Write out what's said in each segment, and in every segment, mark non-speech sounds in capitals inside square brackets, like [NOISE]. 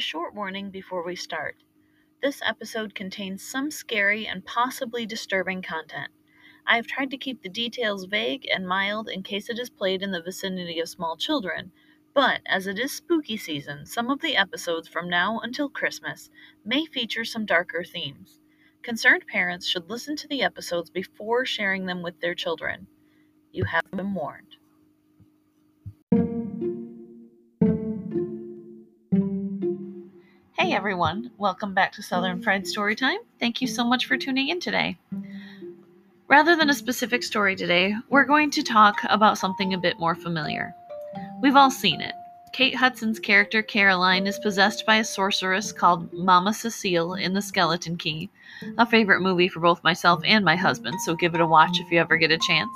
A short warning before we start. This episode contains some scary and possibly disturbing content. I have tried to keep the details vague and mild in case it is played in the vicinity of small children, but as it is spooky season, some of the episodes from now until Christmas may feature some darker themes. Concerned parents should listen to the episodes before sharing them with their children. You have been warned. Everyone, welcome back to Southern Fried Storytime. Thank you so much for tuning in today. Rather than a specific story today, we're going to talk about something a bit more familiar. We've all seen it. Kate Hudson's character Caroline is possessed by a sorceress called Mama Cecile in The Skeleton Key, a favorite movie for both myself and my husband, so give it a watch if you ever get a chance.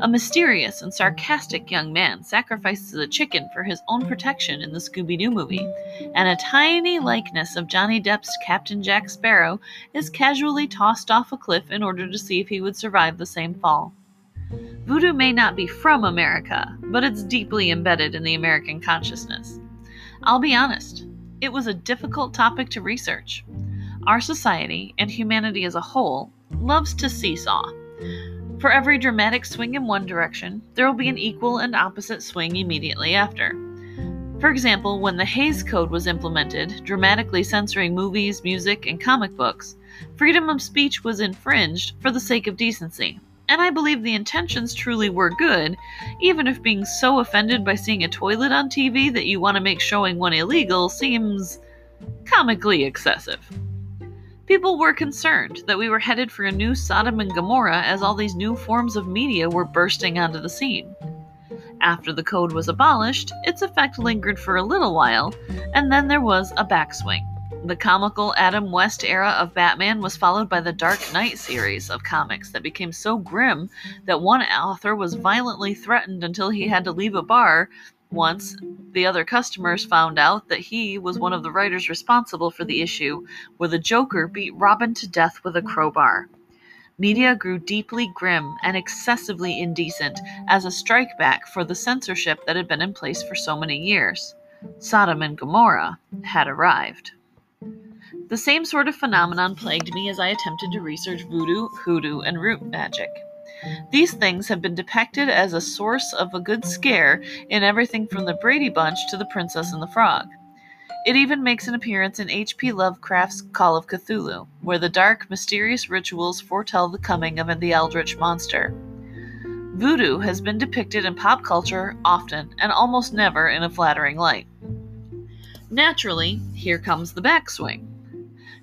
A mysterious and sarcastic young man sacrifices a chicken for his own protection in the Scooby Doo movie, and a tiny likeness of Johnny Depp's Captain Jack Sparrow is casually tossed off a cliff in order to see if he would survive the same fall. Voodoo may not be from America, but it's deeply embedded in the American consciousness. I'll be honest, it was a difficult topic to research. Our society, and humanity as a whole, loves to seesaw. For every dramatic swing in one direction, there will be an equal and opposite swing immediately after. For example, when the Hays Code was implemented, dramatically censoring movies, music, and comic books, freedom of speech was infringed for the sake of decency. And I believe the intentions truly were good, even if being so offended by seeing a toilet on TV that you want to make showing one illegal seems comically excessive. People were concerned that we were headed for a new Sodom and Gomorrah as all these new forms of media were bursting onto the scene. After the code was abolished, its effect lingered for a little while, and then there was a backswing. The comical Adam West era of Batman was followed by the Dark Knight series of comics that became so grim that one author was violently threatened until he had to leave a bar once, the other customers found out that he was one of the writers responsible for the issue where the Joker beat Robin to death with a crowbar. Media grew deeply grim and excessively indecent as a strikeback for the censorship that had been in place for so many years. Sodom and Gomorrah had arrived. The same sort of phenomenon plagued me as I attempted to research voodoo, hoodoo, and root magic. These things have been depicted as a source of a good scare in everything from the Brady Bunch to the Princess and the Frog. It even makes an appearance in H.P. Lovecraft's Call of Cthulhu, where the dark, mysterious rituals foretell the coming of the eldritch monster. Voodoo has been depicted in pop culture often and almost never in a flattering light. Naturally, here comes the backswing.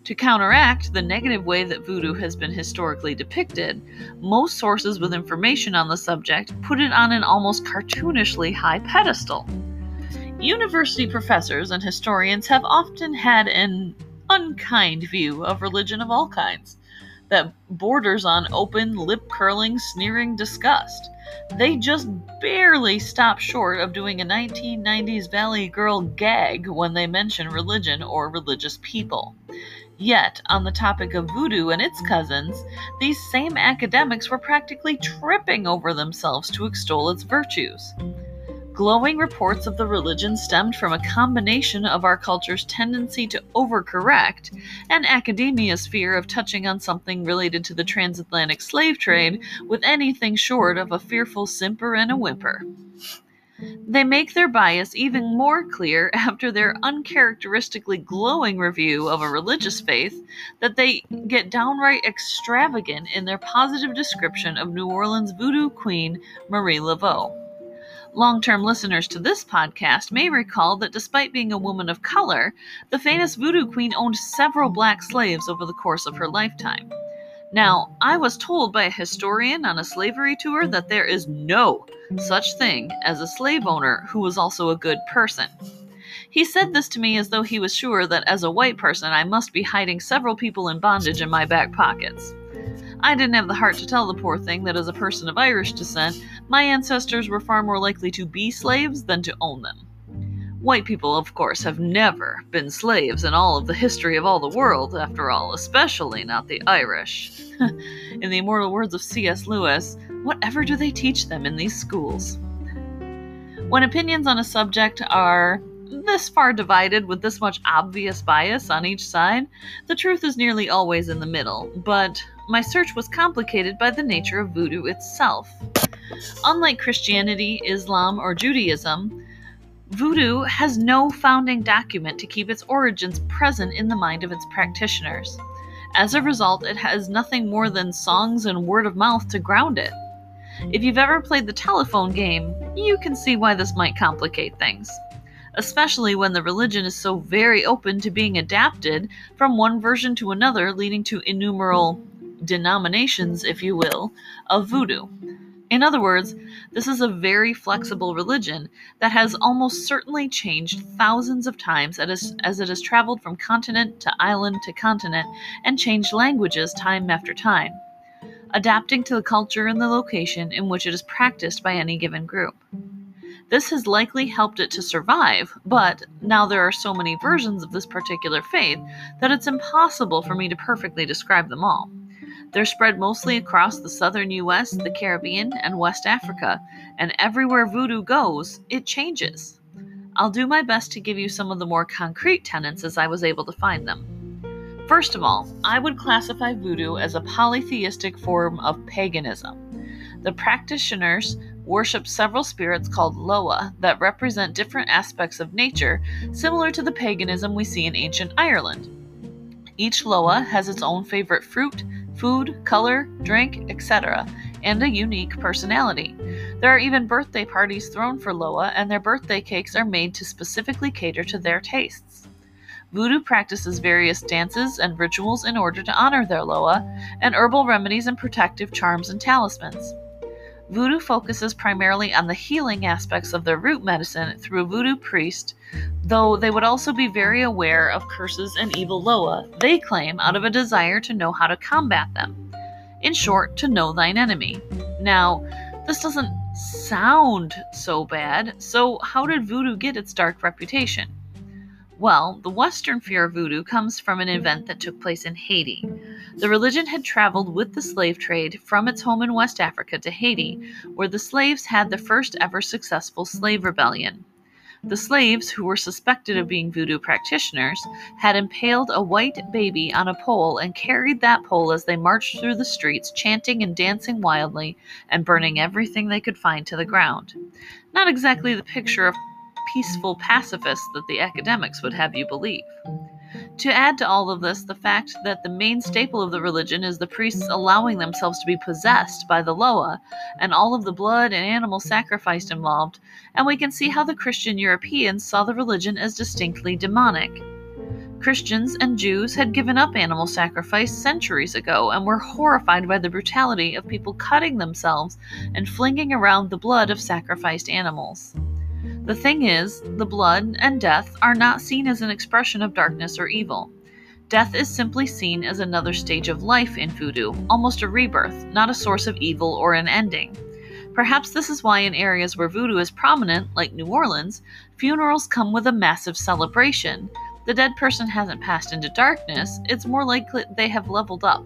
To counteract the negative way that voodoo has been historically depicted, most sources with information on the subject put it on an almost cartoonishly high pedestal. University professors and historians have often had an unkind view of religion of all kinds that borders on open, lip curling, sneering disgust. They just barely stop short of doing a 1990s Valley Girl gag when they mention religion or religious people. Yet, on the topic of voodoo and its cousins, these same academics were practically tripping over themselves to extol its virtues. Glowing reports of the religion stemmed from a combination of our culture's tendency to overcorrect and academia's fear of touching on something related to the transatlantic slave trade with anything short of a fearful simper and a whimper. They make their bias even more clear [LAUGHS] after their uncharacteristically glowing review of a religious faith that they get downright extravagant in their positive description of New Orleans voodoo queen Marie Laveau. Long term listeners to this podcast may recall that despite being a woman of color, the famous voodoo queen owned several black slaves over the course of her lifetime. Now, I was told by a historian on a slavery tour that there is no such thing as a slave owner who was also a good person. He said this to me as though he was sure that as a white person I must be hiding several people in bondage in my back pockets. I didn't have the heart to tell the poor thing that as a person of Irish descent, my ancestors were far more likely to be slaves than to own them. White people, of course, have never been slaves in all of the history of all the world, after all, especially not the Irish. [LAUGHS] in the immortal words of C.S. Lewis, whatever do they teach them in these schools? When opinions on a subject are this far divided with this much obvious bias on each side, the truth is nearly always in the middle, but my search was complicated by the nature of voodoo itself. Unlike Christianity, Islam, or Judaism, voodoo has no founding document to keep its origins present in the mind of its practitioners. As a result, it has nothing more than songs and word of mouth to ground it. If you've ever played the telephone game, you can see why this might complicate things especially when the religion is so very open to being adapted from one version to another, leading to innumerable denominations, if you will, of voodoo. In other words, this is a very flexible religion that has almost certainly changed thousands of times as it has traveled from continent to island to continent and changed languages time after time, adapting to the culture and the location in which it is practiced by any given group. This has likely helped it to survive, but now there are so many versions of this particular faith that it's impossible for me to perfectly describe them all. They're spread mostly across the southern US, the Caribbean, and West Africa, and everywhere voodoo goes, it changes. I'll do my best to give you some of the more concrete tenets as I was able to find them. First of all, I would classify voodoo as a polytheistic form of paganism. The practitioners worship several spirits called Loa that represent different aspects of nature, similar to the paganism we see in ancient Ireland. Each Loa has its own favorite fruit, food, color, drink, etc., and a unique personality. There are even birthday parties thrown for Loa, and their birthday cakes are made to specifically cater to their tastes. Voodoo practices various dances and rituals in order to honor their Loa, and herbal remedies and protective charms and talismans. Voodoo focuses primarily on the healing aspects of their root medicine through a voodoo priest, though they would also be very aware of curses and evil Loa, they claim, out of a desire to know how to combat them. In short, to know thine enemy. Now, this doesn't sound so bad, so how did voodoo get its dark reputation? Well, the Western fear of voodoo comes from an event that took place in Haiti. The religion had traveled with the slave trade from its home in West Africa to Haiti, where the slaves had the first ever successful slave rebellion. The slaves, who were suspected of being voodoo practitioners, had impaled a white baby on a pole and carried that pole as they marched through the streets, chanting and dancing wildly and burning everything they could find to the ground. Not exactly the picture of peaceful pacifists that the academics would have you believe. To add to all of this, the fact that the main staple of the religion is the priests allowing themselves to be possessed by the Loa, and all of the blood and animal sacrificed involved, and we can see how the Christian Europeans saw the religion as distinctly demonic. Christians and Jews had given up animal sacrifice centuries ago and were horrified by the brutality of people cutting themselves and flinging around the blood of sacrificed animals. The thing is, the blood and death are not seen as an expression of darkness or evil. Death is simply seen as another stage of life in voodoo, almost a rebirth, not a source of evil or an ending. Perhaps this is why in areas where voodoo is prominent, like New Orleans, funerals come with a massive celebration. The dead person hasn't passed into darkness, it's more likely they have leveled up.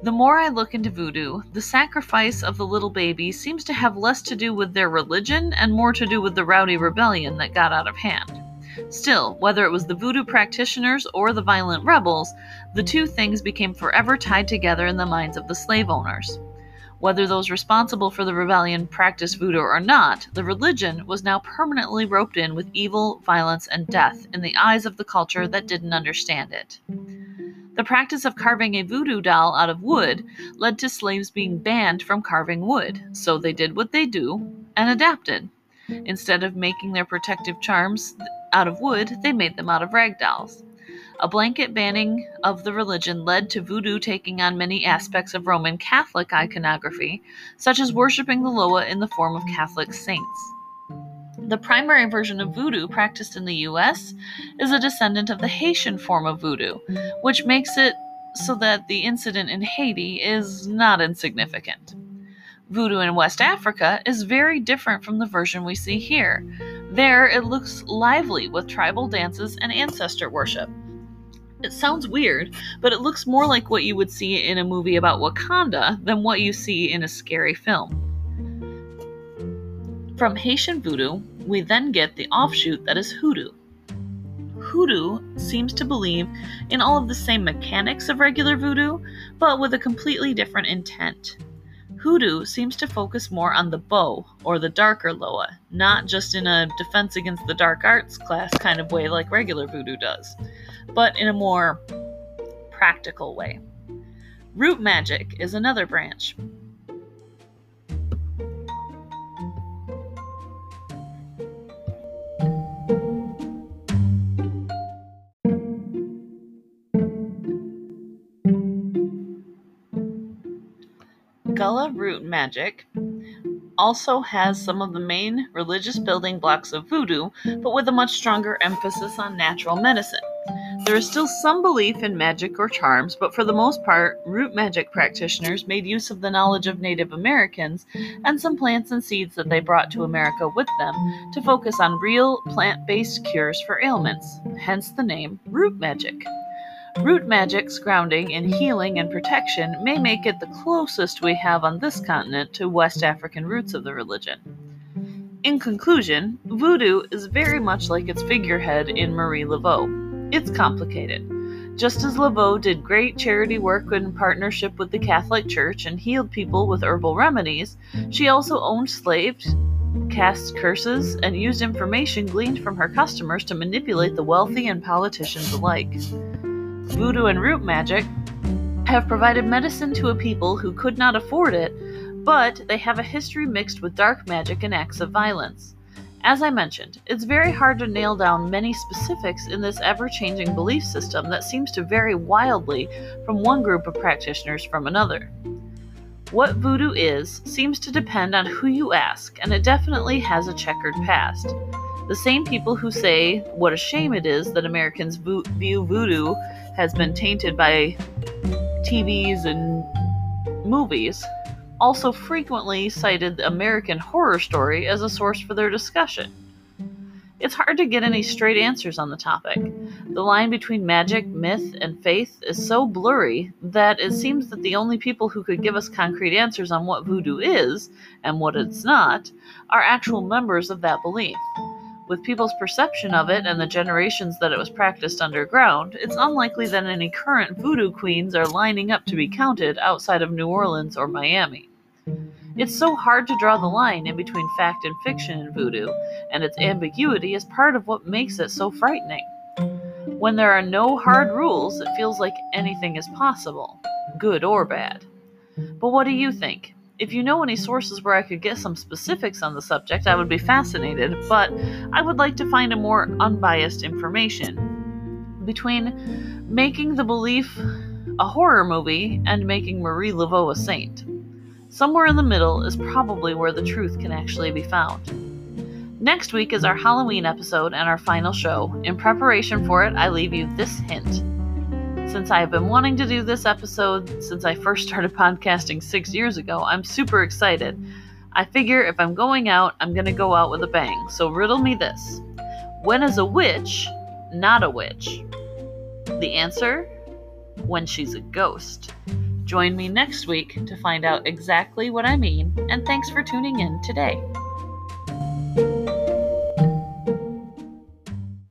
The more I look into voodoo, the sacrifice of the little baby seems to have less to do with their religion and more to do with the rowdy rebellion that got out of hand. Still, whether it was the voodoo practitioners or the violent rebels, the two things became forever tied together in the minds of the slave owners. Whether those responsible for the rebellion practiced voodoo or not, the religion was now permanently roped in with evil, violence, and death in the eyes of the culture that didn't understand it. The practice of carving a voodoo doll out of wood led to slaves being banned from carving wood, so they did what they do and adapted. Instead of making their protective charms out of wood, they made them out of rag dolls. A blanket banning of the religion led to voodoo taking on many aspects of Roman Catholic iconography, such as worshipping the Loa in the form of Catholic saints. The primary version of voodoo practiced in the US is a descendant of the Haitian form of voodoo, which makes it so that the incident in Haiti is not insignificant. Voodoo in West Africa is very different from the version we see here. There, it looks lively with tribal dances and ancestor worship. It sounds weird, but it looks more like what you would see in a movie about Wakanda than what you see in a scary film. From Haitian voodoo, We then get the offshoot that is hoodoo. Hoodoo seems to believe in all of the same mechanics of regular voodoo, but with a completely different intent. Hoodoo seems to focus more on the bow, or the darker loa, not just in a defense against the dark arts class kind of way like regular voodoo does, but in a more practical way. Root magic is another branch. Magic also has some of the main religious building blocks of voodoo, but with a much stronger emphasis on natural medicine. There is still some belief in magic or charms, but for the most part, root magic practitioners made use of the knowledge of Native Americans and some plants and seeds that they brought to America with them to focus on real plant based cures for ailments, hence the name root magic. Root magic's grounding in healing and protection may make it the closest we have on this continent to West African roots of the religion. In conclusion, voodoo is very much like its figurehead in Marie Laveau. It's complicated. Just as Laveau did great charity work in partnership with the Catholic Church and healed people with herbal remedies, she also owned slaves, cast curses, and used information gleaned from her customers to manipulate the wealthy and politicians alike voodoo and root magic, have provided medicine to a people who could not afford it, but they have a history mixed with dark magic and acts of violence. As I mentioned, it's very hard to nail down many specifics in this ever changing belief system that seems to vary wildly from one group of practitioners from another. What voodoo is seems to depend on who you ask, and it definitely has a checkered past. The same people who say what a shame it is that Americans vo- view voodoo has been tainted by TVs and movies also frequently cited the American Horror Story as a source for their discussion. It's hard to get any straight answers on the topic. The line between magic, myth, and faith is so blurry that it seems that the only people who could give us concrete answers on what voodoo is and what it's not are actual members of that belief. With people's perception of it and the generations that it was practiced underground, it's unlikely that any current voodoo queens are lining up to be counted outside of New Orleans or Miami. It's so hard to draw the line in between fact and fiction in voodoo, and its ambiguity is part of what makes it so frightening. When there are no hard rules, it feels like anything is possible, good or bad. But what do you think? If you know any sources where I could get some specifics on the subject, I would be fascinated, but I would like to find a more unbiased information. Between making the belief a horror movie and making Marie Laveau a saint. Somewhere in the middle is probably where the truth can actually be found. Next week is our Halloween episode and our final show. In preparation for it, I leave you this hint. Since I have been wanting to do this episode since I first started podcasting six years ago, I'm super excited. I figure if I'm going out, I'm going to go out with a bang. So riddle me this When is a witch not a witch? The answer? When she's a ghost. Join me next week to find out exactly what I mean, and thanks for tuning in today.